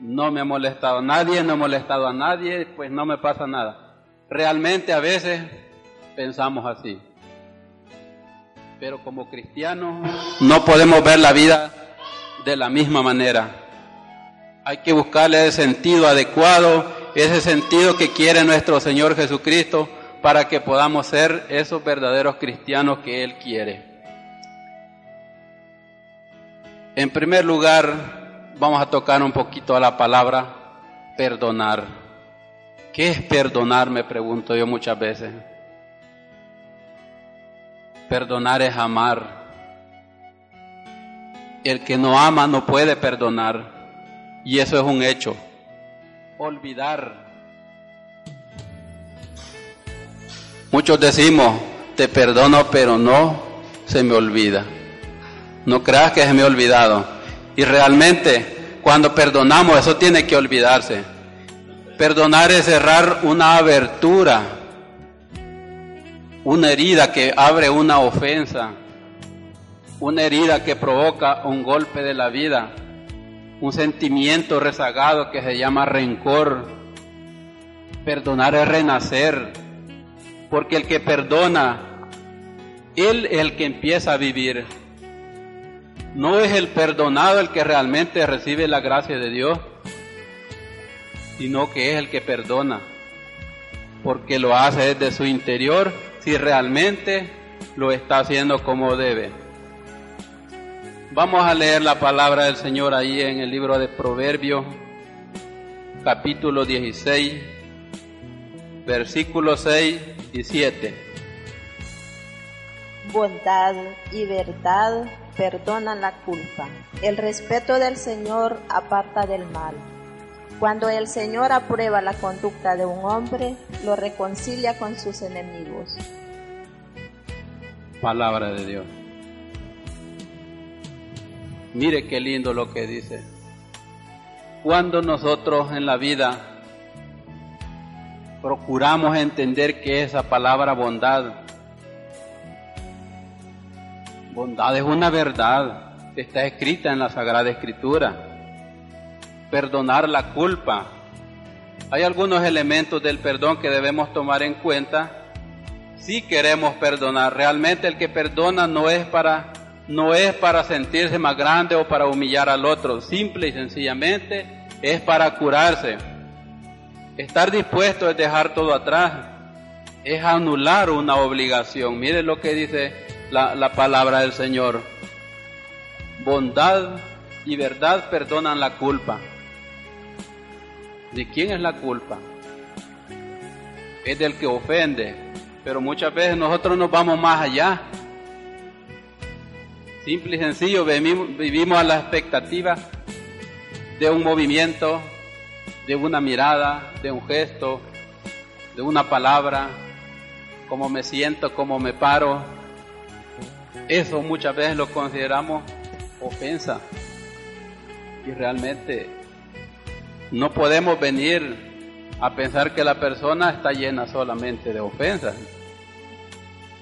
no me ha molestado a nadie, no he molestado a nadie, pues no me pasa nada. Realmente a veces pensamos así. Pero como cristianos no podemos ver la vida de la misma manera. Hay que buscarle el sentido adecuado, ese sentido que quiere nuestro Señor Jesucristo para que podamos ser esos verdaderos cristianos que Él quiere. En primer lugar, vamos a tocar un poquito a la palabra perdonar. ¿Qué es perdonar? Me pregunto yo muchas veces. Perdonar es amar. El que no ama no puede perdonar. Y eso es un hecho. Olvidar. Muchos decimos, te perdono, pero no se me olvida. No creas que se me ha olvidado. Y realmente cuando perdonamos eso tiene que olvidarse. Perdonar es cerrar una abertura, una herida que abre una ofensa, una herida que provoca un golpe de la vida, un sentimiento rezagado que se llama rencor. Perdonar es renacer, porque el que perdona, él es el que empieza a vivir. No es el perdonado el que realmente recibe la gracia de Dios, sino que es el que perdona, porque lo hace desde su interior si realmente lo está haciendo como debe. Vamos a leer la palabra del Señor ahí en el libro de Proverbios, capítulo 16, versículos 6 y 7. Bondad y verdad perdonan la culpa. El respeto del Señor aparta del mal. Cuando el Señor aprueba la conducta de un hombre, lo reconcilia con sus enemigos. Palabra de Dios. Mire qué lindo lo que dice. Cuando nosotros en la vida procuramos entender que esa palabra bondad Bondad es una verdad que está escrita en la Sagrada Escritura. Perdonar la culpa. Hay algunos elementos del perdón que debemos tomar en cuenta si queremos perdonar. Realmente el que perdona no es para no es para sentirse más grande o para humillar al otro, simple y sencillamente es para curarse. Estar dispuesto es dejar todo atrás, es anular una obligación. Mire lo que dice la, palabra del Señor. Bondad y verdad perdonan la culpa. ¿De quién es la culpa? Es del que ofende, pero muchas veces nosotros nos vamos más allá. Simple y sencillo, vivimos a la expectativa de un movimiento, de una mirada, de un gesto, de una palabra, cómo me siento, cómo me paro, eso muchas veces lo consideramos ofensa. Y realmente no podemos venir a pensar que la persona está llena solamente de ofensas.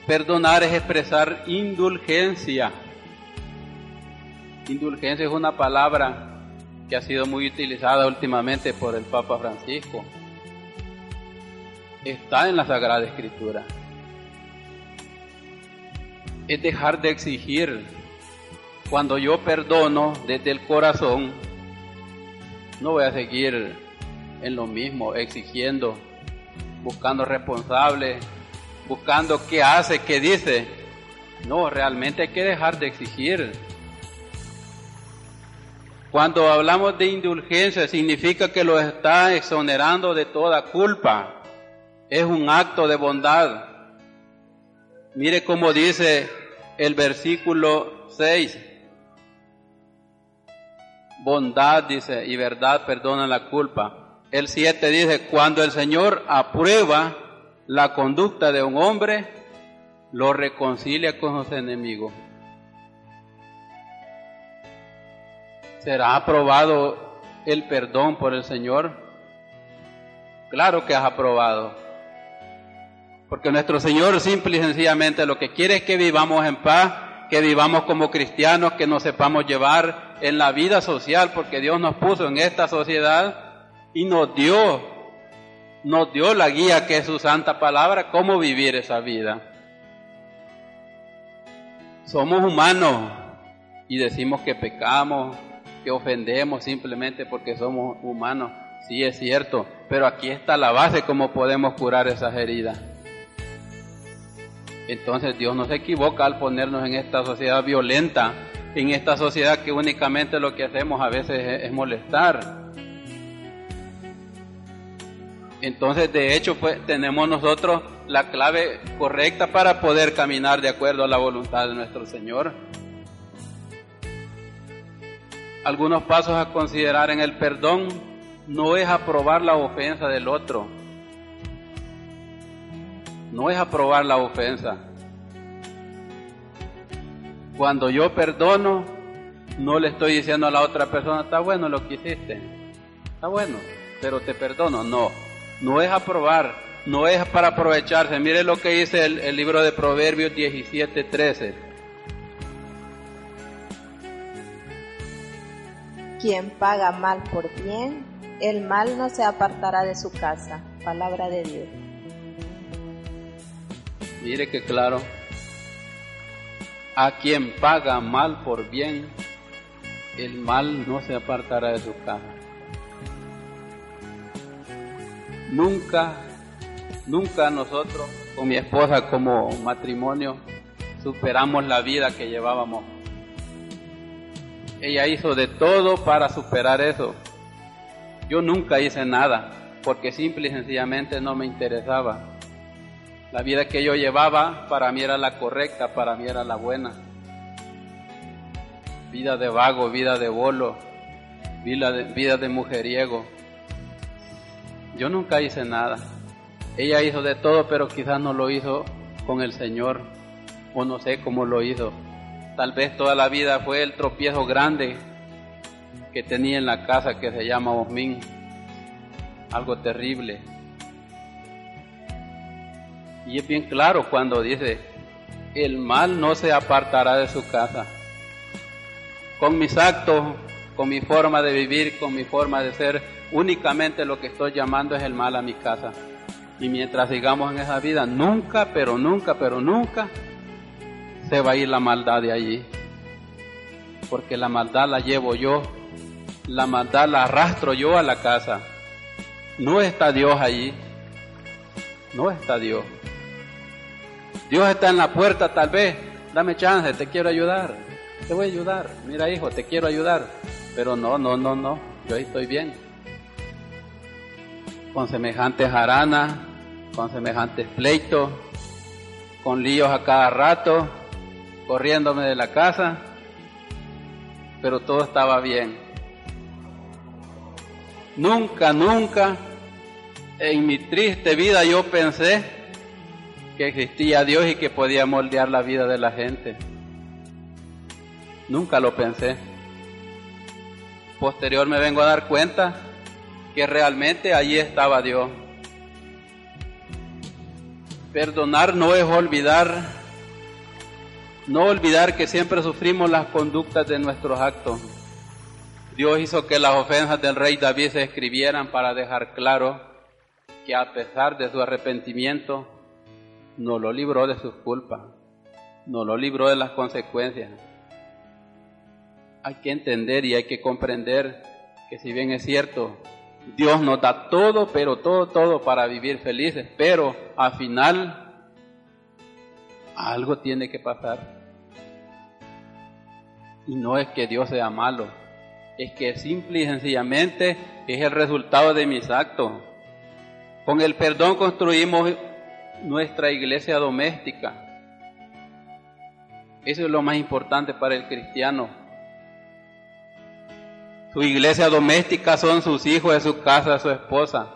Perdonar es expresar indulgencia. Indulgencia es una palabra que ha sido muy utilizada últimamente por el Papa Francisco. Está en la Sagrada Escritura es dejar de exigir. Cuando yo perdono desde el corazón, no voy a seguir en lo mismo, exigiendo, buscando responsables, buscando qué hace, qué dice. No, realmente hay que dejar de exigir. Cuando hablamos de indulgencia, significa que lo está exonerando de toda culpa. Es un acto de bondad. Mire cómo dice el versículo 6. Bondad, dice, y verdad perdona la culpa. el 7 dice, cuando el Señor aprueba la conducta de un hombre, lo reconcilia con sus enemigos. ¿Será aprobado el perdón por el Señor? Claro que has aprobado. Porque nuestro Señor simple y sencillamente lo que quiere es que vivamos en paz, que vivamos como cristianos, que nos sepamos llevar en la vida social, porque Dios nos puso en esta sociedad y nos dio, nos dio la guía que es su santa palabra, cómo vivir esa vida. Somos humanos y decimos que pecamos, que ofendemos simplemente porque somos humanos. Sí, es cierto, pero aquí está la base cómo podemos curar esas heridas. Entonces Dios no se equivoca al ponernos en esta sociedad violenta, en esta sociedad que únicamente lo que hacemos a veces es, molestar. Entonces, de hecho, pues tenemos nosotros la clave correcta para poder caminar de acuerdo a la voluntad de nuestro Señor. Algunos pasos a considerar en el perdón no es aprobar la ofensa del otro, no es aprobar la ofensa. Cuando yo perdono, no le estoy diciendo a la otra persona, está bueno lo que hiciste, está bueno, pero te perdono. No, no es aprobar, no es para aprovecharse. Mire lo que dice el, libro de Proverbios 17, 13. Quien paga mal por bien, el mal no se apartará de su casa. Palabra de Dios. Mire que claro, a quien paga mal por bien, el mal no se apartará de su casa. Nunca, nunca nosotros con mi esposa como matrimonio superamos la vida que llevábamos. Ella hizo de todo para superar eso. Yo nunca hice nada porque simple y sencillamente no me interesaba. La vida que yo llevaba para mí era la correcta, para mí era la buena. Vida de vago, vida de bolo, vida de, mujeriego. Yo nunca hice nada. Ella hizo de todo, pero quizás no lo hizo con el Señor, o no sé cómo lo hizo. Tal vez toda la vida fue el tropiezo grande que tenía en la casa que se llama Osmín. Algo terrible. Y es bien claro cuando dice, el mal no se apartará de su casa. Con mis actos, con mi forma de vivir, con mi forma de ser, únicamente lo que estoy llamando es el mal a mi casa. Y mientras sigamos en esa vida, nunca, pero nunca, pero nunca se va a ir la maldad de allí. Porque la maldad la llevo yo, la maldad la arrastro yo a la casa. No está Dios allí, no está Dios. Dios está en la puerta tal vez, dame chance, te quiero ayudar, te voy a ayudar, mira hijo, te quiero ayudar, pero no, no, no, no, yo estoy bien. Con semejantes aranas, con semejantes pleitos, con líos a cada rato, corriéndome de la casa, pero todo estaba bien. Nunca, nunca en mi triste vida yo pensé que existía Dios y que podía moldear la vida de la gente. Nunca lo pensé. Posterior me vengo a dar cuenta que realmente allí estaba Dios. Perdonar no es olvidar, no olvidar que siempre sufrimos las conductas de nuestros actos. Dios hizo que las ofensas del rey David se escribieran para dejar claro que a pesar de su arrepentimiento, no lo libró de sus culpas, no lo libró de las consecuencias. Hay que entender y hay que comprender que si bien es cierto, Dios nos da todo, pero todo, todo para vivir felices, pero al final algo tiene que pasar. Y no es que Dios sea malo, es que simple y sencillamente es el resultado de mis actos. Con el perdón construimos nuestra iglesia doméstica. Eso es lo más importante para el cristiano. Su iglesia doméstica son sus hijos, su casa, su esposa.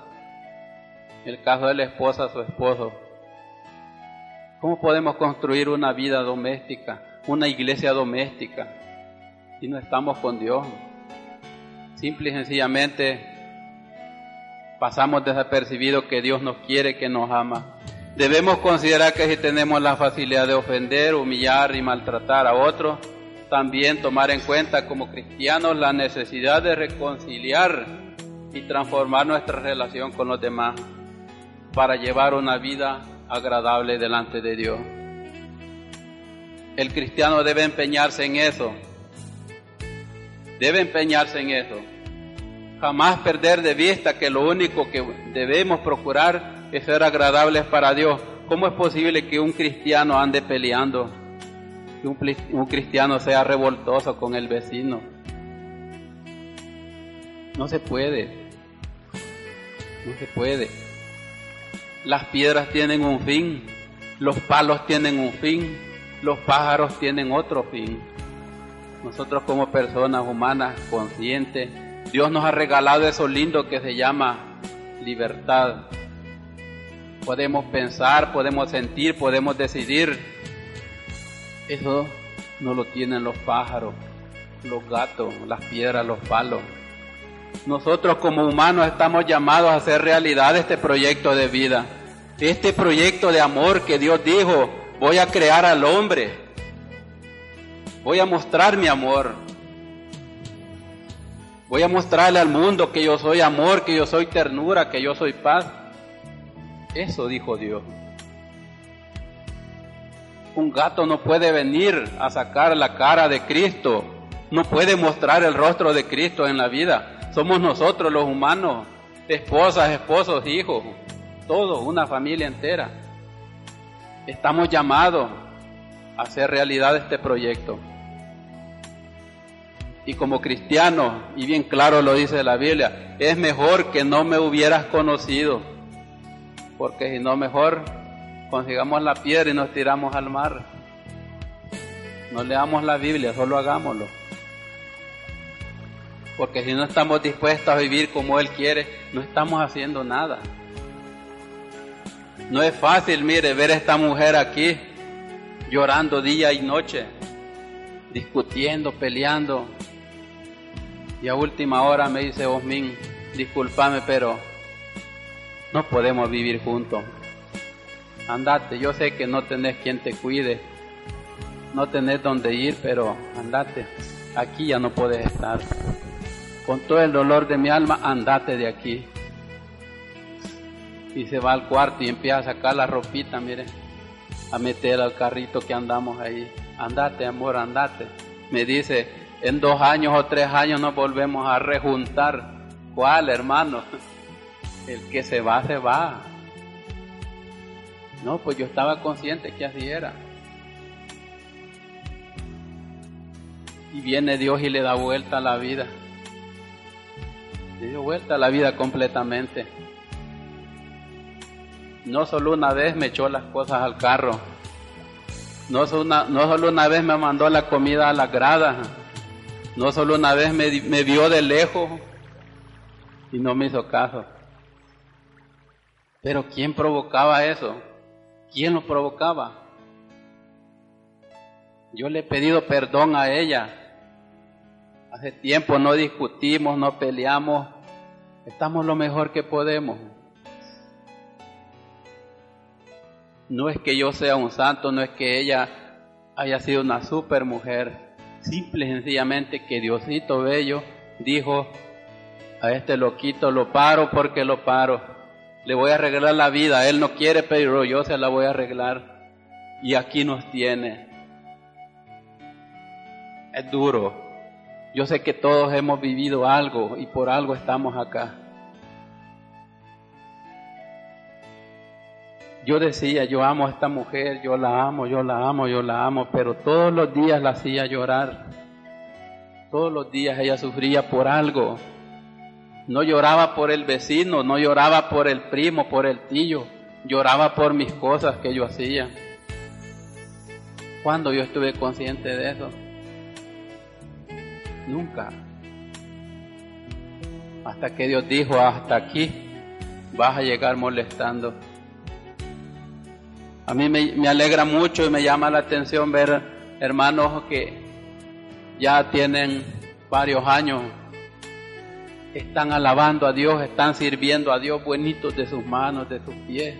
El caso de la esposa, su esposo. ¿Cómo podemos construir una vida doméstica, una iglesia doméstica, si no estamos con Dios? Simple y sencillamente pasamos desapercibido que Dios nos quiere, que nos ama. Debemos considerar que si tenemos la facilidad de ofender, humillar y maltratar a otros, también tomar en cuenta como cristianos la necesidad de reconciliar y transformar nuestra relación con los demás para llevar una vida agradable delante de Dios. El cristiano debe empeñarse en eso. Debe empeñarse en eso. Jamás perder de vista que lo único que debemos procurar es ser agradables para Dios. ¿Cómo es posible que un cristiano ande peleando? Que un, cristiano sea revoltoso con el vecino. No se puede. No se puede. Las piedras tienen un fin, los palos tienen un fin, los pájaros tienen otro fin. Nosotros como personas humanas conscientes, Dios nos ha regalado eso lindo que se llama libertad. Podemos pensar, podemos sentir, podemos decidir. Eso no lo tienen los pájaros, los gatos, las piedras, los palos. Nosotros como humanos estamos llamados a hacer realidad este proyecto de vida, este proyecto de amor que Dios dijo, voy a crear al hombre, voy a mostrar mi amor, voy a mostrarle al mundo que yo soy amor, que yo soy ternura, que yo soy paz. Eso dijo Dios. Un gato no puede venir a sacar la cara de Cristo, no puede mostrar el rostro de Cristo en la vida somos nosotros los humanos, esposas, esposos, hijos, todos, una familia entera. Estamos llamados a hacer realidad este proyecto. Y como cristianos, y bien claro lo dice la Biblia, es mejor que no me hubieras conocido, porque si no mejor consigamos la piedra y nos tiramos al mar. No leamos la Biblia, solo hagámoslo. Porque si no estamos dispuestos a vivir como Él quiere, no estamos haciendo nada. No es fácil, mire, ver a esta mujer aquí llorando día y noche, discutiendo, peleando. Y a última hora me dice Osmin, discúlpame, pero no podemos vivir juntos. Andate, yo sé que no tenés quien te cuide, no tenés dónde ir, pero andate, aquí ya no puedes estar con todo el dolor de mi alma, andate de aquí. Y se va al cuarto y empieza a sacar la ropita, mire, a meter al carrito que andamos ahí. Andate, amor, andate. Me dice, en dos años o tres años nos volvemos a rejuntar. ¿Cuál, hermano? El que se va, se va. No, pues yo estaba consciente que así era. Y viene Dios y le da vuelta a la vida dio vuelta a la vida completamente. No solo una vez me echó las cosas al carro, no solo una, no solo una vez me mandó la comida a la grada, no solo una vez me, me vio de lejos y no me hizo caso. Pero ¿quién provocaba eso? ¿Quién lo provocaba? Yo le he pedido perdón a ella Hace tiempo no discutimos, no peleamos, estamos lo mejor que podemos. No es que yo sea un santo, no es que ella haya sido una super mujer, simple y sencillamente que Diosito Bello dijo, a este loquito lo paro porque lo paro, le voy a arreglar la vida, él no quiere, pero yo se la voy a arreglar. Y aquí nos tiene. Es duro, yo sé que todos hemos vivido algo y por algo estamos acá. Yo decía, yo amo a esta mujer, yo la amo, yo la amo, yo la amo, pero todos los días la hacía llorar. Todos los días ella sufría por algo. No lloraba por el vecino, no lloraba por el primo, por el tío, lloraba por mis cosas que yo hacía. Cuando yo estuve consciente de eso? Nunca. hasta que Dios dijo, hasta aquí vas a llegar molestando. A mí me, me alegra mucho y me llama la atención ver hermanos que ya tienen varios años, están alabando a Dios, están sirviendo a Dios buenitos de sus manos, de sus pies.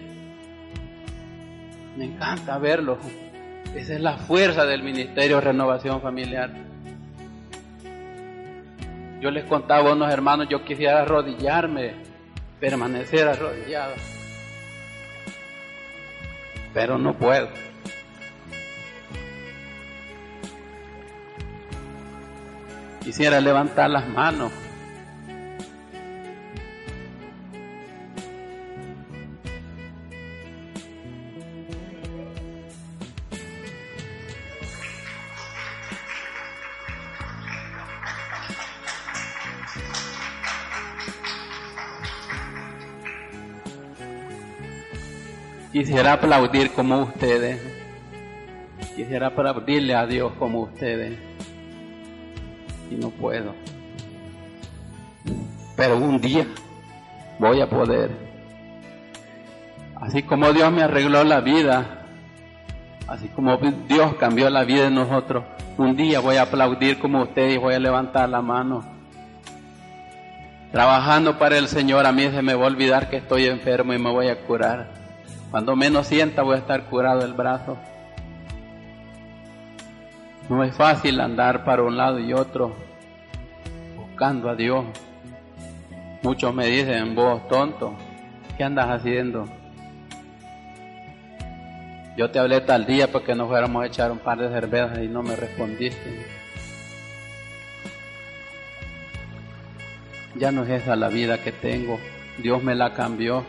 Me encanta verlos. Esa es la fuerza del Ministerio Renovación Familiar. Yo les contaba a unos hermanos, yo quisiera arrodillarme, permanecer arrodillado. Pero no puedo. Quisiera levantar las manos. Quisiera aplaudir como ustedes. Quisiera aplaudirle a Dios como ustedes. Y no puedo. Pero un día voy a poder. Así como Dios me arregló la vida, así como Dios cambió la vida de nosotros, un día voy a aplaudir como ustedes y voy a levantar la mano. Trabajando para el Señor, a mí se me va a olvidar que estoy enfermo y me voy a curar. Cuando menos sienta voy a estar curado el brazo. No es fácil andar para un lado y otro buscando a Dios. Muchos me dicen, vos tonto, ¿qué andas haciendo? Yo te hablé tal día porque nos fuéramos a echar un par de cervezas y no me respondiste. Ya no es esa la vida que tengo. Dios me la cambió.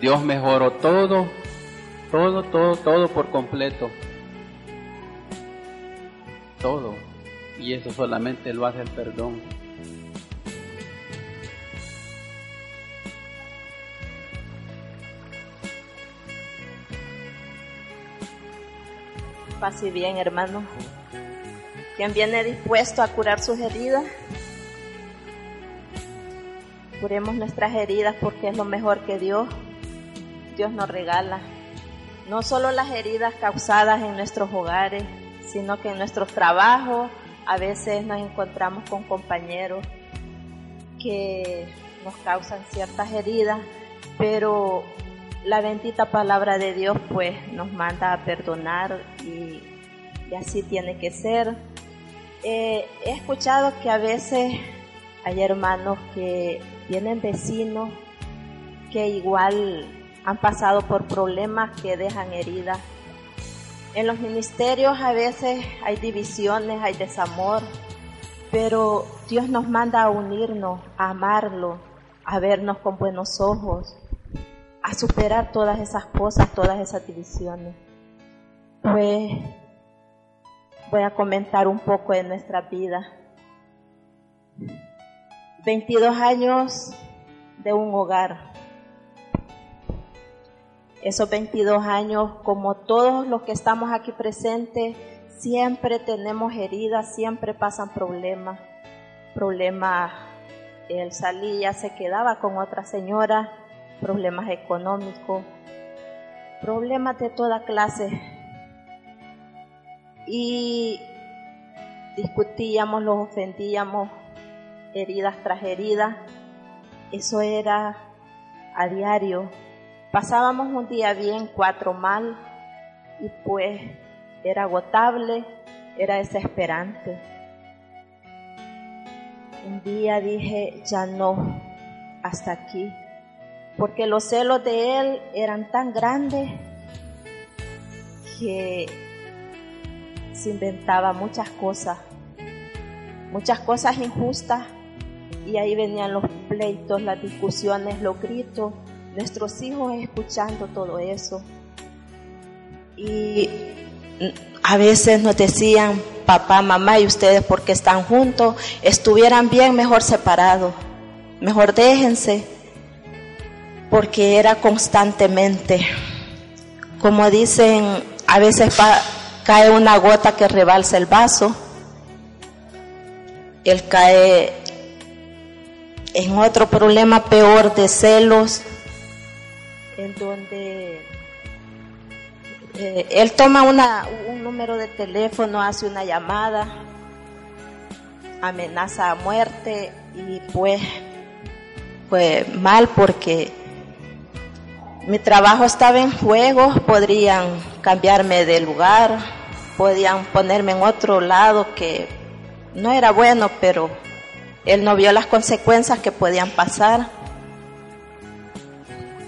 Dios mejoró todo, todo, todo, todo por completo. Todo. Y eso solamente lo hace el perdón. Pase bien, hermano. Quien viene dispuesto a curar sus heridas, curemos nuestras heridas porque es lo mejor que Dios Dios nos regala. No solo las heridas causadas en nuestros hogares, sino que en nuestros trabajos a veces nos encontramos con compañeros que nos causan ciertas heridas, pero la bendita palabra de Dios pues nos manda a perdonar y, así tiene que ser. Eh, he escuchado que a veces hay hermanos que tienen vecinos que igual han pasado por problemas que dejan heridas. En los ministerios a veces hay divisiones, hay desamor, pero Dios nos manda a unirnos, a amarlo, a vernos con buenos ojos, a superar todas esas cosas, todas esas divisiones. Pues voy a comentar un poco de nuestra vida. 22 años de un hogar esos 22 años, como todos los que estamos aquí presentes, siempre tenemos heridas, siempre pasan problemas. Problemas, él salía, se quedaba con otra señora, problemas económicos, problemas de toda clase. Y discutíamos, los ofendíamos, heridas tras heridas. Eso era a diario Pasábamos un día bien, cuatro mal, y pues era agotable, era desesperante. Un día dije, ya no, hasta aquí, porque los celos de él eran tan grandes que se inventaba muchas cosas, muchas cosas injustas, y ahí venían los pleitos, las discusiones, los gritos, nuestros hijos escuchando todo eso. Y a veces nos decían, papá, mamá y ustedes porque están juntos, estuvieran bien mejor separados, mejor déjense, porque era constantemente. Como dicen, a veces cae una gota que rebalsa el vaso, él cae en otro problema peor de celos, en donde eh, él toma una, un número de teléfono, hace una llamada, amenaza a muerte y pues fue mal porque mi trabajo estaba en juego, podrían cambiarme de lugar, podían ponerme en otro lado que no era bueno, pero él no vio las consecuencias que podían pasar.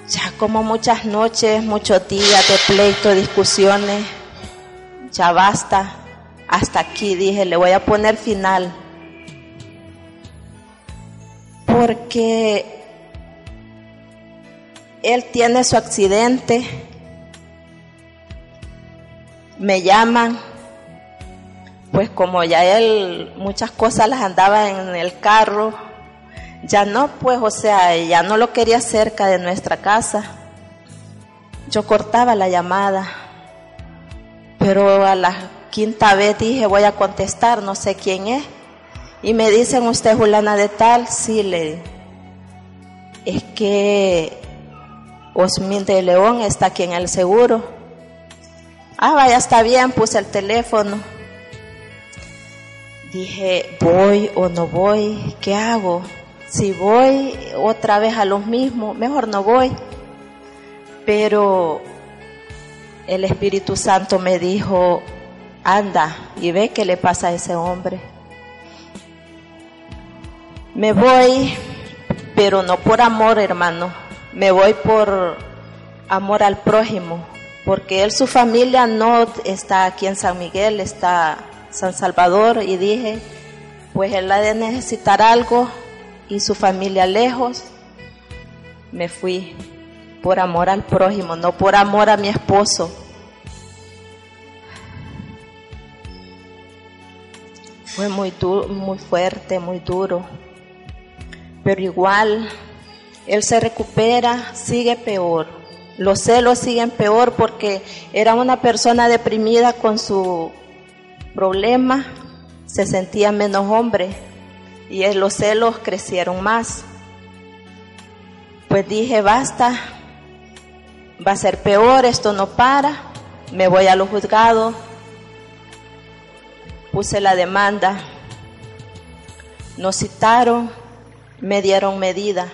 Ya como muchas noches, muchos días de pleito, discusiones, ya basta. Hasta aquí dije, le voy a poner final. Porque él tiene su accidente, me llaman, pues como ya él muchas cosas las andaba en el carro, ya no, pues, o sea, ya no lo quería cerca de nuestra casa. Yo cortaba la llamada, pero a la quinta vez dije, voy a contestar, no sé quién es. Y me dicen, ¿usted Juliana de tal? Sí, le Es que Osmin de León está aquí en el seguro. Ah, vaya, está bien, puse el teléfono. Dije, ¿voy o no voy? ¿Qué hago? Si voy otra vez a los mismos, mejor no voy. Pero el Espíritu Santo me dijo, anda y ve qué le pasa a ese hombre. Me voy, pero no por amor, hermano. Me voy por amor al prójimo, porque él, su familia no está aquí en San Miguel, está San Salvador y dije, pues él ha de necesitar algo, y su familia lejos, me fui por amor al prójimo, no por amor a mi esposo. Fue muy, muy fuerte, muy duro, pero igual él se recupera, sigue peor. Los celos siguen peor porque era una persona deprimida con su problema, se sentía menos hombre y los celos crecieron más. Pues dije, basta, va a ser peor, esto no para, me voy a los juzgados, puse la demanda, nos citaron, me dieron medida.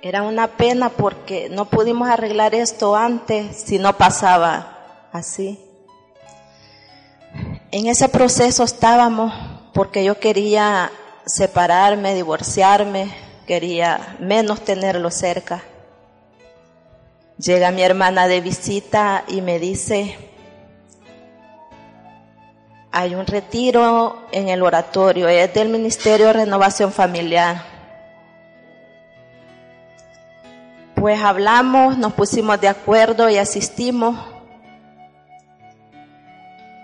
Era una pena porque no pudimos arreglar esto antes si no pasaba así. En ese proceso estábamos porque yo quería separarme, divorciarme, quería menos tenerlo cerca. Llega mi hermana de visita y me dice, hay un retiro en el oratorio, es del Ministerio de Renovación Familiar. Pues hablamos, nos pusimos de acuerdo y asistimos.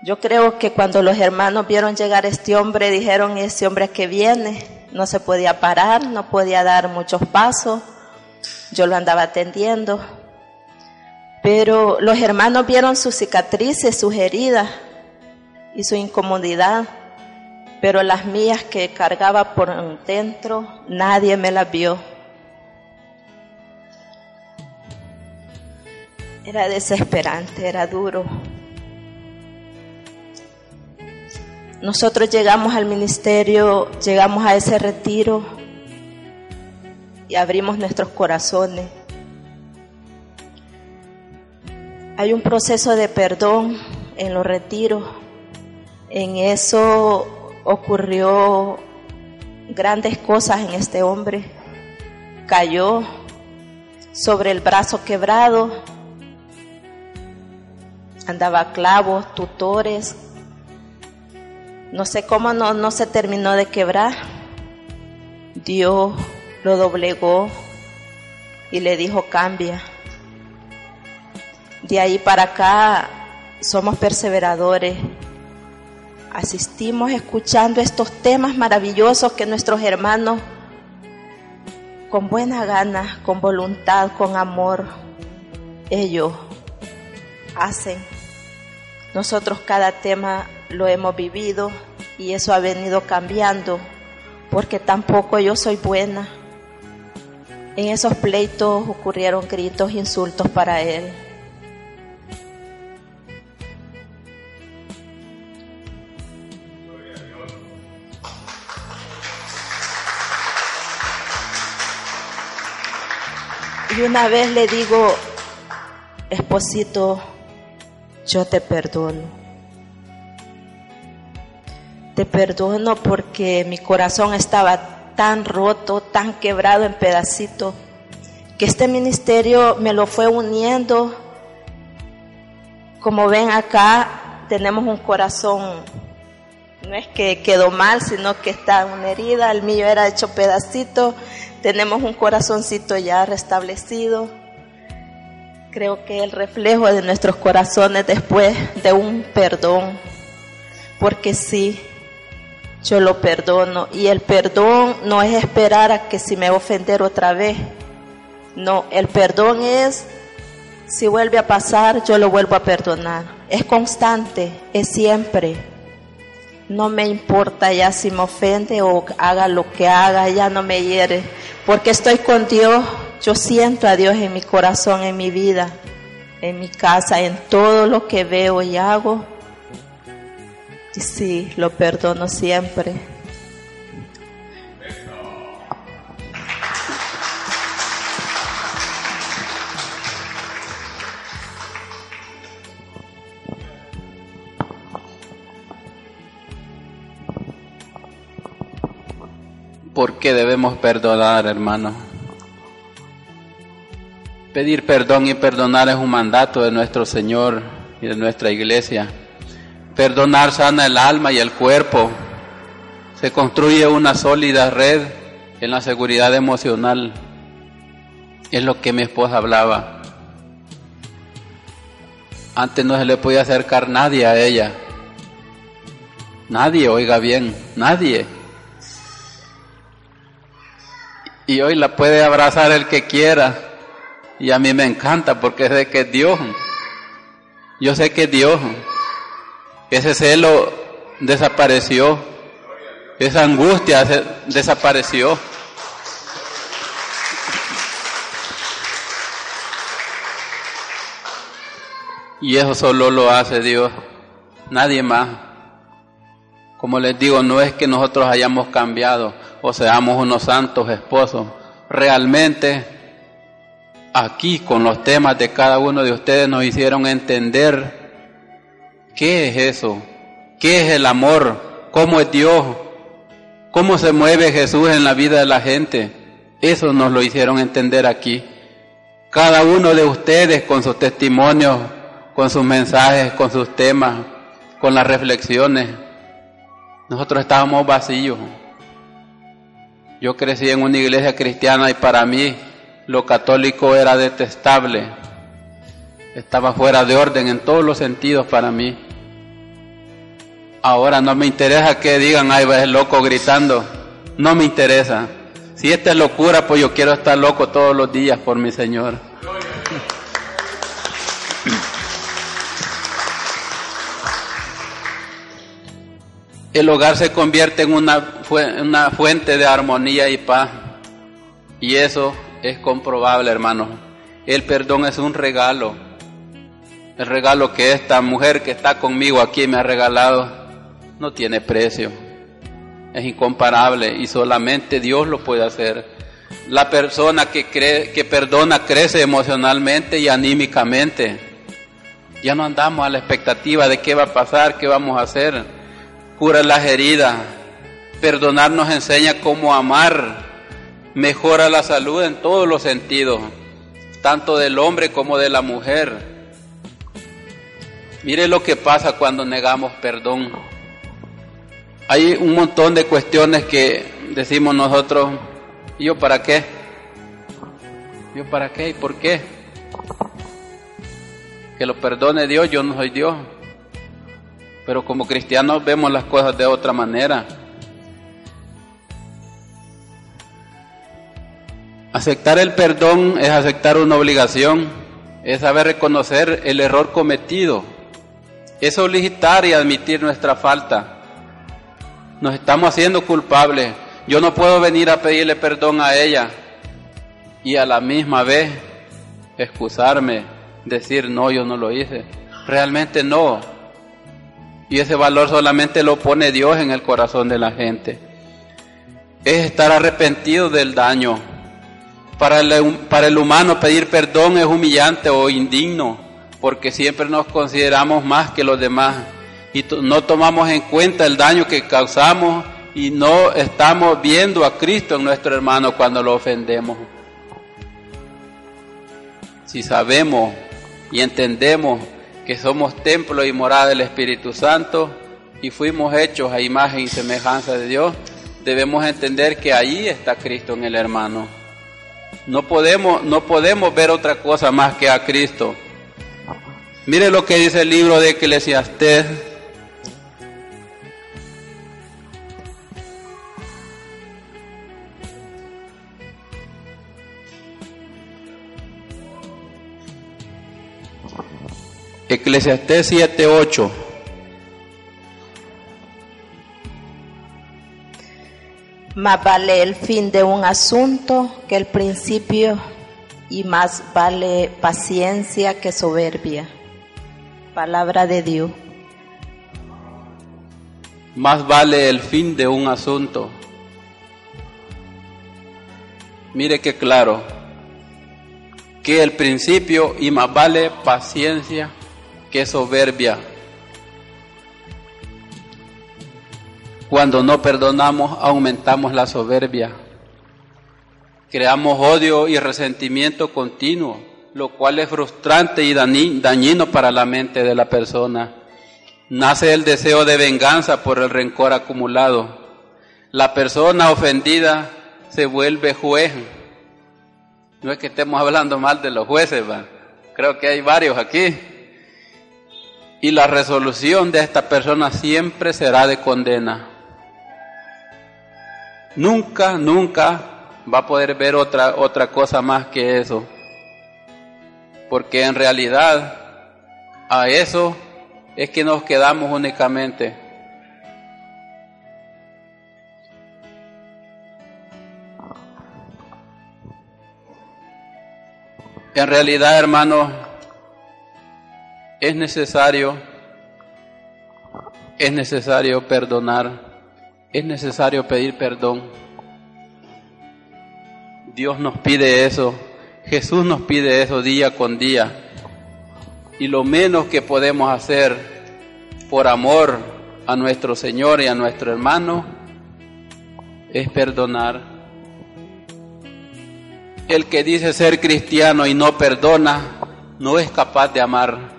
Yo creo que cuando los hermanos vieron llegar este hombre, dijeron, ese hombre que viene, no se podía parar, no podía dar muchos pasos, yo lo andaba atendiendo. Pero los hermanos vieron sus cicatrices, sus heridas y su incomodidad, pero las mías que cargaba por dentro, nadie me las vio. Era desesperante, era duro. Nosotros llegamos al ministerio, llegamos a ese retiro y abrimos nuestros corazones. Hay un proceso de perdón en los retiros. En eso ocurrió grandes cosas en este hombre. Cayó sobre el brazo quebrado, andaba clavos, tutores, no sé cómo no, no se terminó de quebrar. Dios lo doblegó y le dijo cambia. De ahí para acá somos perseveradores. Asistimos escuchando estos temas maravillosos que nuestros hermanos con buena gana, con voluntad, con amor, ellos hacen. Nosotros cada tema lo hemos vivido y eso ha venido cambiando porque tampoco yo soy buena. En esos pleitos ocurrieron gritos, insultos para él. Y una vez le digo, esposito, yo te perdono. Te perdono porque mi corazón estaba tan roto, tan quebrado en pedacitos, que este ministerio me lo fue uniendo. Como ven acá, tenemos un corazón, no es que quedó mal, sino que está una herida, el mío era hecho pedacito, tenemos un corazoncito ya restablecido creo que el reflejo de nuestros corazones después de un perdón, porque sí, yo lo perdono y el perdón no es esperar a que si me ofender otra vez, no, el perdón es si vuelve a pasar, yo lo vuelvo a perdonar, es constante, es siempre. No me importa ya si me ofende o haga lo que haga, ya no me hiere, porque estoy con Dios yo siento a Dios en mi corazón, en mi vida, en mi casa, en todo lo que veo y hago. Sí, lo perdono siempre. ¿Por qué debemos perdonar, hermano? Pedir perdón y perdonar es un mandato de nuestro Señor y de nuestra iglesia. Perdonar sana el alma y el cuerpo. Se construye una sólida red en la seguridad emocional. Es lo que mi esposa hablaba. Antes no se le podía acercar nadie a ella. Nadie, oiga bien, nadie. Y hoy la puede abrazar el que quiera y a mí me encanta porque sé que es Dios. Yo sé que es Dios. Ese celo desapareció. Esa angustia desapareció. Y eso solo lo hace Dios, nadie más. Como les digo, no es que nosotros hayamos cambiado o seamos unos santos esposos. Realmente aquí con los temas de cada uno de ustedes nos hicieron entender qué es eso, qué es el amor, cómo es Dios, cómo se mueve Jesús en la vida de la gente. Eso nos lo hicieron entender aquí. Cada uno de ustedes con sus testimonios, con sus mensajes, con sus temas, con las reflexiones. Nosotros estábamos vacíos. Yo crecí en una iglesia cristiana y para mí lo católico era detestable, estaba fuera de orden en todos los sentidos para mí. Ahora no me interesa que digan, ay, va el loco gritando, no me interesa. Si esta es locura, pues yo quiero estar loco todos los días por mi Señor. El hogar se convierte en una, una fuente de armonía y paz. Y eso es comprobable, hermano. El perdón es un regalo. El regalo que esta mujer que está conmigo aquí me ha regalado no tiene precio. Es incomparable y solamente Dios lo puede hacer. La persona que, cree, que perdona crece emocionalmente y anímicamente. Ya no andamos a la expectativa de qué va a pasar, qué vamos a hacer. Cura las heridas. Perdonar nos enseña cómo amar mejora la salud en todos los sentidos, tanto del hombre como de la mujer. Mire lo que pasa cuando negamos perdón. Hay un montón de cuestiones que decimos nosotros, ¿y yo para qué? ¿Yo para qué? ¿Y por qué? Que lo perdone Dios, yo no soy Dios. Pero como cristianos vemos las cosas de otra manera. Aceptar el perdón es aceptar una obligación, es saber reconocer el error cometido, es solicitar y admitir nuestra falta. Nos estamos haciendo culpables. Yo no puedo venir a pedirle perdón a ella y a la misma vez excusarme, decir, no, yo no lo hice. Realmente no. Y ese valor solamente lo pone Dios en el corazón de la gente. Es estar arrepentido del daño. Para el, para el humano pedir perdón es humillante o indigno, porque siempre nos consideramos más que los demás y no tomamos en cuenta el daño que causamos y no estamos viendo a Cristo en nuestro hermano cuando lo ofendemos. Si sabemos y entendemos que somos templo y morada del Espíritu Santo y fuimos hechos a imagen y semejanza de Dios, debemos entender que allí está Cristo en el hermano. No podemos, no podemos ver otra cosa más que a Cristo. Mire lo que dice el libro de Eclesiastés Eclesiastés 7:8. Más vale el fin de un asunto que el principio y más vale paciencia que soberbia. Palabra de Dios. Más vale el fin de un asunto. Mire qué claro, que el principio y más vale paciencia que soberbia. Cuando no perdonamos, aumentamos la soberbia. Creamos odio y resentimiento continuo, lo cual es frustrante y dañino para la mente de la persona. Nace el deseo de venganza por el rencor acumulado. La persona ofendida se vuelve juez. No es que estemos hablando mal de los jueces, ¿va? creo que hay varios aquí y la resolución de esta persona siempre será de condena. Nunca, nunca va a poder ver otra, otra cosa más que eso. Porque en realidad a eso es que nos quedamos únicamente. En realidad, hermanos, es necesario, es necesario perdonar, es necesario pedir perdón. Dios nos pide eso, Jesús nos pide eso día con día. Y lo menos que podemos hacer por amor a nuestro Señor y a nuestro hermano es perdonar. El que dice ser cristiano y no perdona, no es capaz de amar.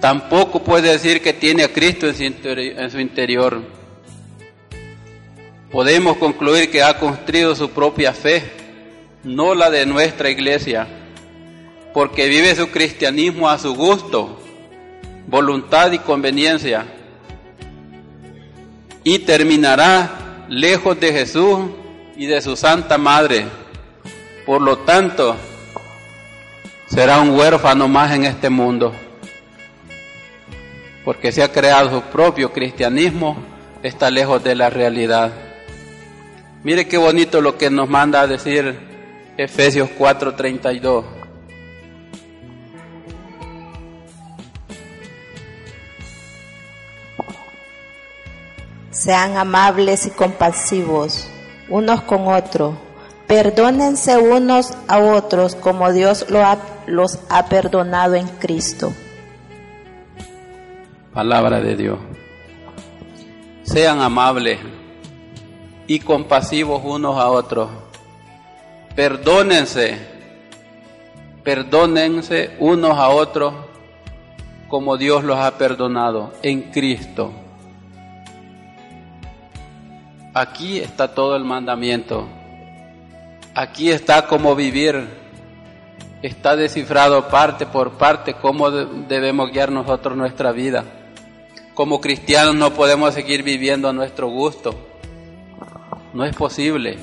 Tampoco puede decir que tiene a Cristo en su interior. Podemos concluir que ha construido su propia fe, no la de nuestra iglesia, porque vive su cristianismo a su gusto, voluntad y conveniencia, y terminará lejos de Jesús y de su Santa Madre. Por lo tanto, será un huérfano más en este mundo porque se ha creado su propio cristianismo, está lejos de la realidad. Mire qué bonito lo que nos manda a decir Efesios 4:32. Sean amables y compasivos unos con otros. Perdónense unos a otros como Dios los ha perdonado en Cristo. Palabra de Dios. Sean amables y compasivos unos a otros. Perdónense, perdónense unos a otros como Dios los ha perdonado en Cristo. Aquí está todo el mandamiento. Aquí está cómo vivir está descifrado parte por parte cómo debemos guiar nosotros nuestra vida. Como cristianos no podemos seguir viviendo a nuestro gusto. No es posible.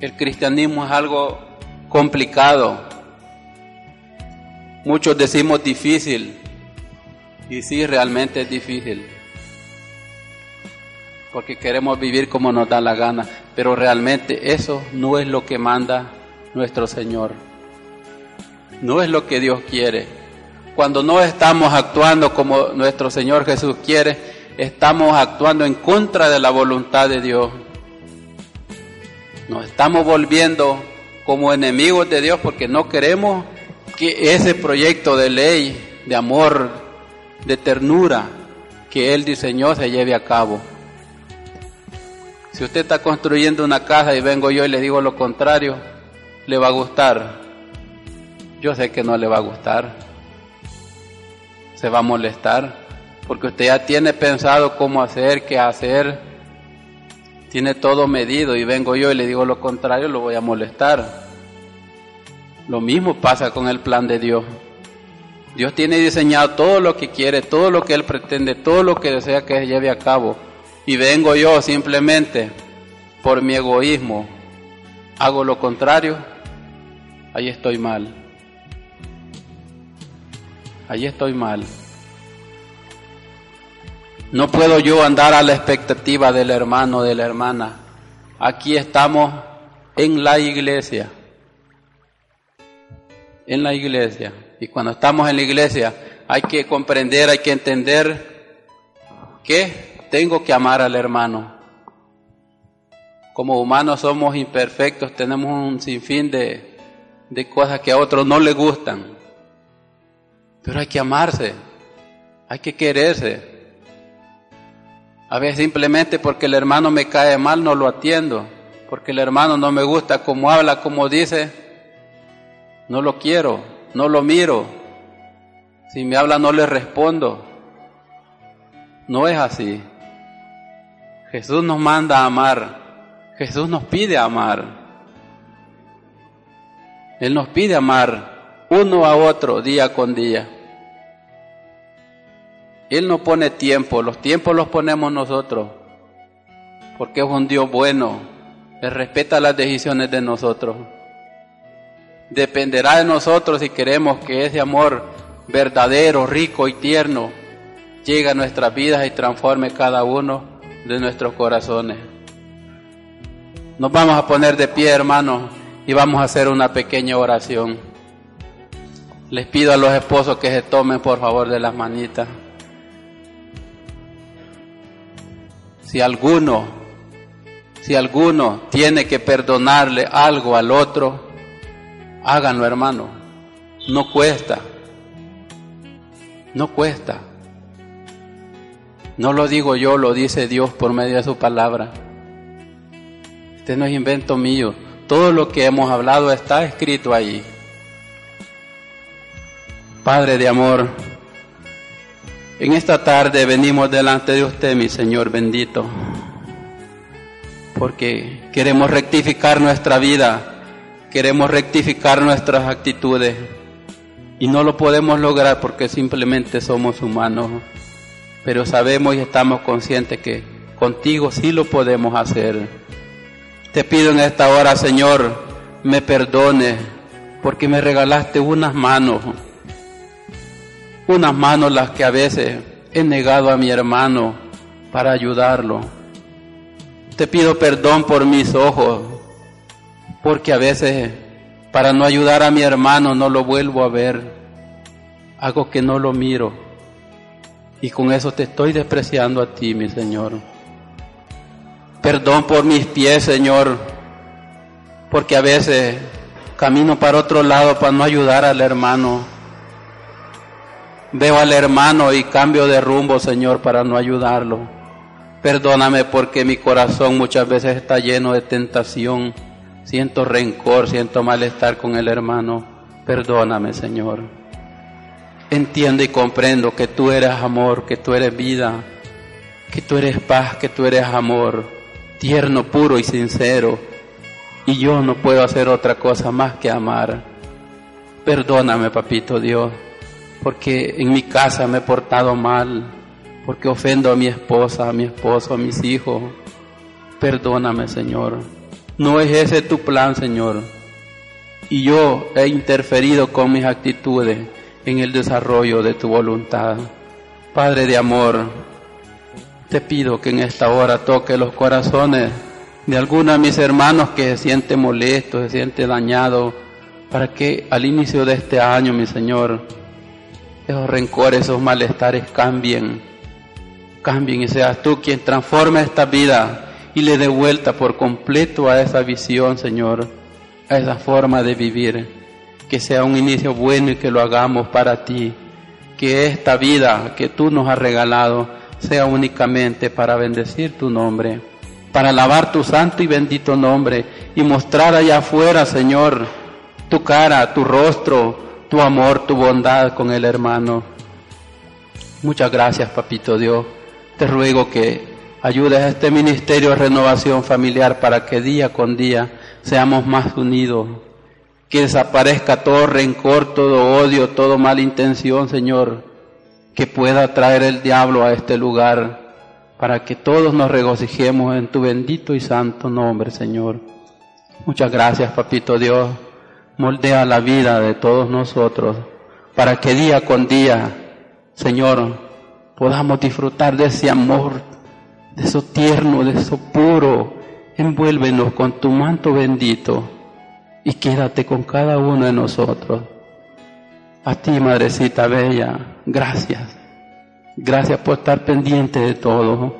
El cristianismo es algo complicado. Muchos decimos difícil. Y sí, realmente es difícil. porque queremos vivir como nos da la gana, pero realmente eso no es lo que manda nuestro Señor. No es lo que Dios quiere. Cuando no estamos actuando como nuestro Señor Jesús quiere, estamos actuando en contra de la voluntad de Dios. Nos estamos volviendo como enemigos de Dios porque no queremos que ese proyecto de ley, de amor, de ternura que Él diseñó se lleve a cabo. Si usted está construyendo una casa y vengo yo y le digo lo contrario, ¿le va a gustar? Yo sé que no le va a gustar. Se va a molestar porque usted ya tiene pensado cómo hacer, qué hacer, tiene todo medido y vengo yo y le digo lo contrario, lo voy a molestar. Lo mismo pasa con el plan de Dios. Dios tiene diseñado todo lo que quiere, todo lo que Él pretende, todo lo que desea que se lleve a cabo. Y vengo yo simplemente por mi egoísmo, hago lo contrario, ahí estoy mal. Ahí estoy mal. No puedo yo andar a la expectativa del hermano, de la hermana. Aquí estamos en la iglesia. En la iglesia. Y cuando estamos en la iglesia hay que comprender, hay que entender que tengo que amar al hermano. Como humanos somos imperfectos, tenemos un sinfín de, de cosas que a otros no les gustan. Pero hay que amarse, hay que quererse. A veces simplemente porque el hermano me cae mal no lo atiendo, porque el hermano no me gusta como habla, como dice, no lo quiero no lo miro. Si me habla no le respondo. No es así. Jesús nos manda a amar. Jesús nos pide amar. Él nos pide amar uno a otro día con día. Él no pone tiempo, los tiempos los ponemos nosotros, porque es un Dios bueno, Él respeta las decisiones de nosotros. Dependerá de nosotros si queremos que ese amor verdadero, rico y tierno llegue a nuestras vidas y transforme cada uno de nuestros corazones. Nos vamos a poner de pie, hermanos, y vamos a hacer una pequeña oración. Les pido a los esposos que se tomen por favor de las manitas. Si alguno, si alguno tiene que perdonarle algo al otro, Háganlo, hermano. No cuesta. No cuesta. No lo digo yo, lo dice Dios por medio de su palabra. Este no es invento mío. Todo lo que hemos hablado está escrito ahí. Padre de amor, en esta tarde venimos delante de usted, mi Señor bendito, porque queremos rectificar nuestra vida queremos rectificar nuestras actitudes y no lo podemos lograr porque simplemente somos humanos, pero sabemos y estamos conscientes que contigo sí lo podemos hacer. Te pido en esta hora, Señor, me perdone porque me regalaste unas manos, unas manos las que a veces he negado a mi hermano para ayudarlo. Te pido perdón por mis ojos, porque a veces para no ayudar a mi hermano no lo vuelvo a ver, hago que no lo miro y con eso te estoy despreciando a ti, mi Señor. Perdón por mis pies, Señor, porque a veces camino para otro lado para no ayudar al hermano. Veo al hermano y cambio de rumbo, Señor, para no ayudarlo. Perdóname porque mi corazón muchas veces está lleno de tentación siento rencor, siento malestar con el hermano, perdóname Señor. Entiendo y comprendo que tú eres amor, que tú eres vida, que tú eres paz, que tú eres amor, tierno, puro y sincero. Y yo no puedo hacer otra cosa más que amar. Perdóname, papito Dios, porque en mi casa me he portado mal, porque ofendo a mi esposa, a mi esposo, a mis hijos. Perdóname, Señor. No es ese tu plan, Señor. Y yo he interferido con mis actitudes en el desarrollo de tu voluntad. Padre de amor, te pido que en esta hora toque los corazones de algunos de mis hermanos que se siente molesto, se siente dañado, para que al inicio de este año, mi Señor, esos rencores, esos malestares cambien, cambien y seas tú quien transforme esta vida y le dé vuelta por completo a esa visión, Señor, a esa forma de vivir, que sea un inicio bueno y que lo hagamos para ti, que esta vida que tú nos has regalado sea únicamente para bendecir tu nombre para alabar tu santo y bendito nombre y mostrar allá afuera, Señor, tu cara, tu rostro, tu amor, tu bondad con el hermano. Muchas gracias, Papito Dios. Te ruego que ayudes a este ministerio de renovación familiar para que día con día seamos más unidos, que desaparezca todo rencor, todo odio, toda mala intención, Señor, que pueda traer el diablo a este lugar para que todos nos regocijemos en tu bendito y santo nombre, Señor. Muchas gracias, Papito Dios. Moldea la vida de todos nosotros para que día con día, Señor, podamos disfrutar de ese amor, de eso tierno, de eso puro. Envuélvenos con tu manto bendito y quédate con cada uno de nosotros. A ti, Madrecita Bella, gracias. Gracias por estar pendiente de todo.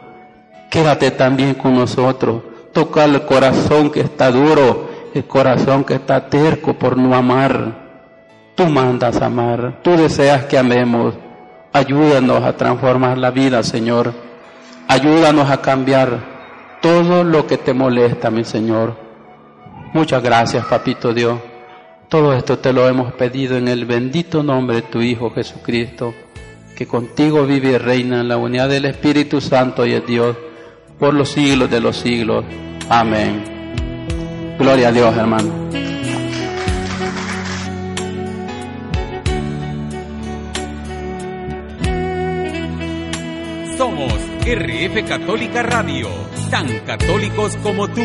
Quédate también con nosotros. Toca el corazón que está duro, el corazón que está terco por no amar. Tú mandas amar, tú deseas que amemos. Ayúdanos a transformar la vida, Señor. Ayúdanos a cambiar todo lo que te molesta, mi Señor. Muchas gracias, Papito Dios. Todo esto te lo hemos pedido en el bendito nombre de tu Hijo Jesucristo que contigo vive y reina en la unidad del Espíritu Santo y es Dios por los siglos de los siglos. Amén. Gloria a Dios, hermano. Somos RF Católica Radio, tan católicos como tú.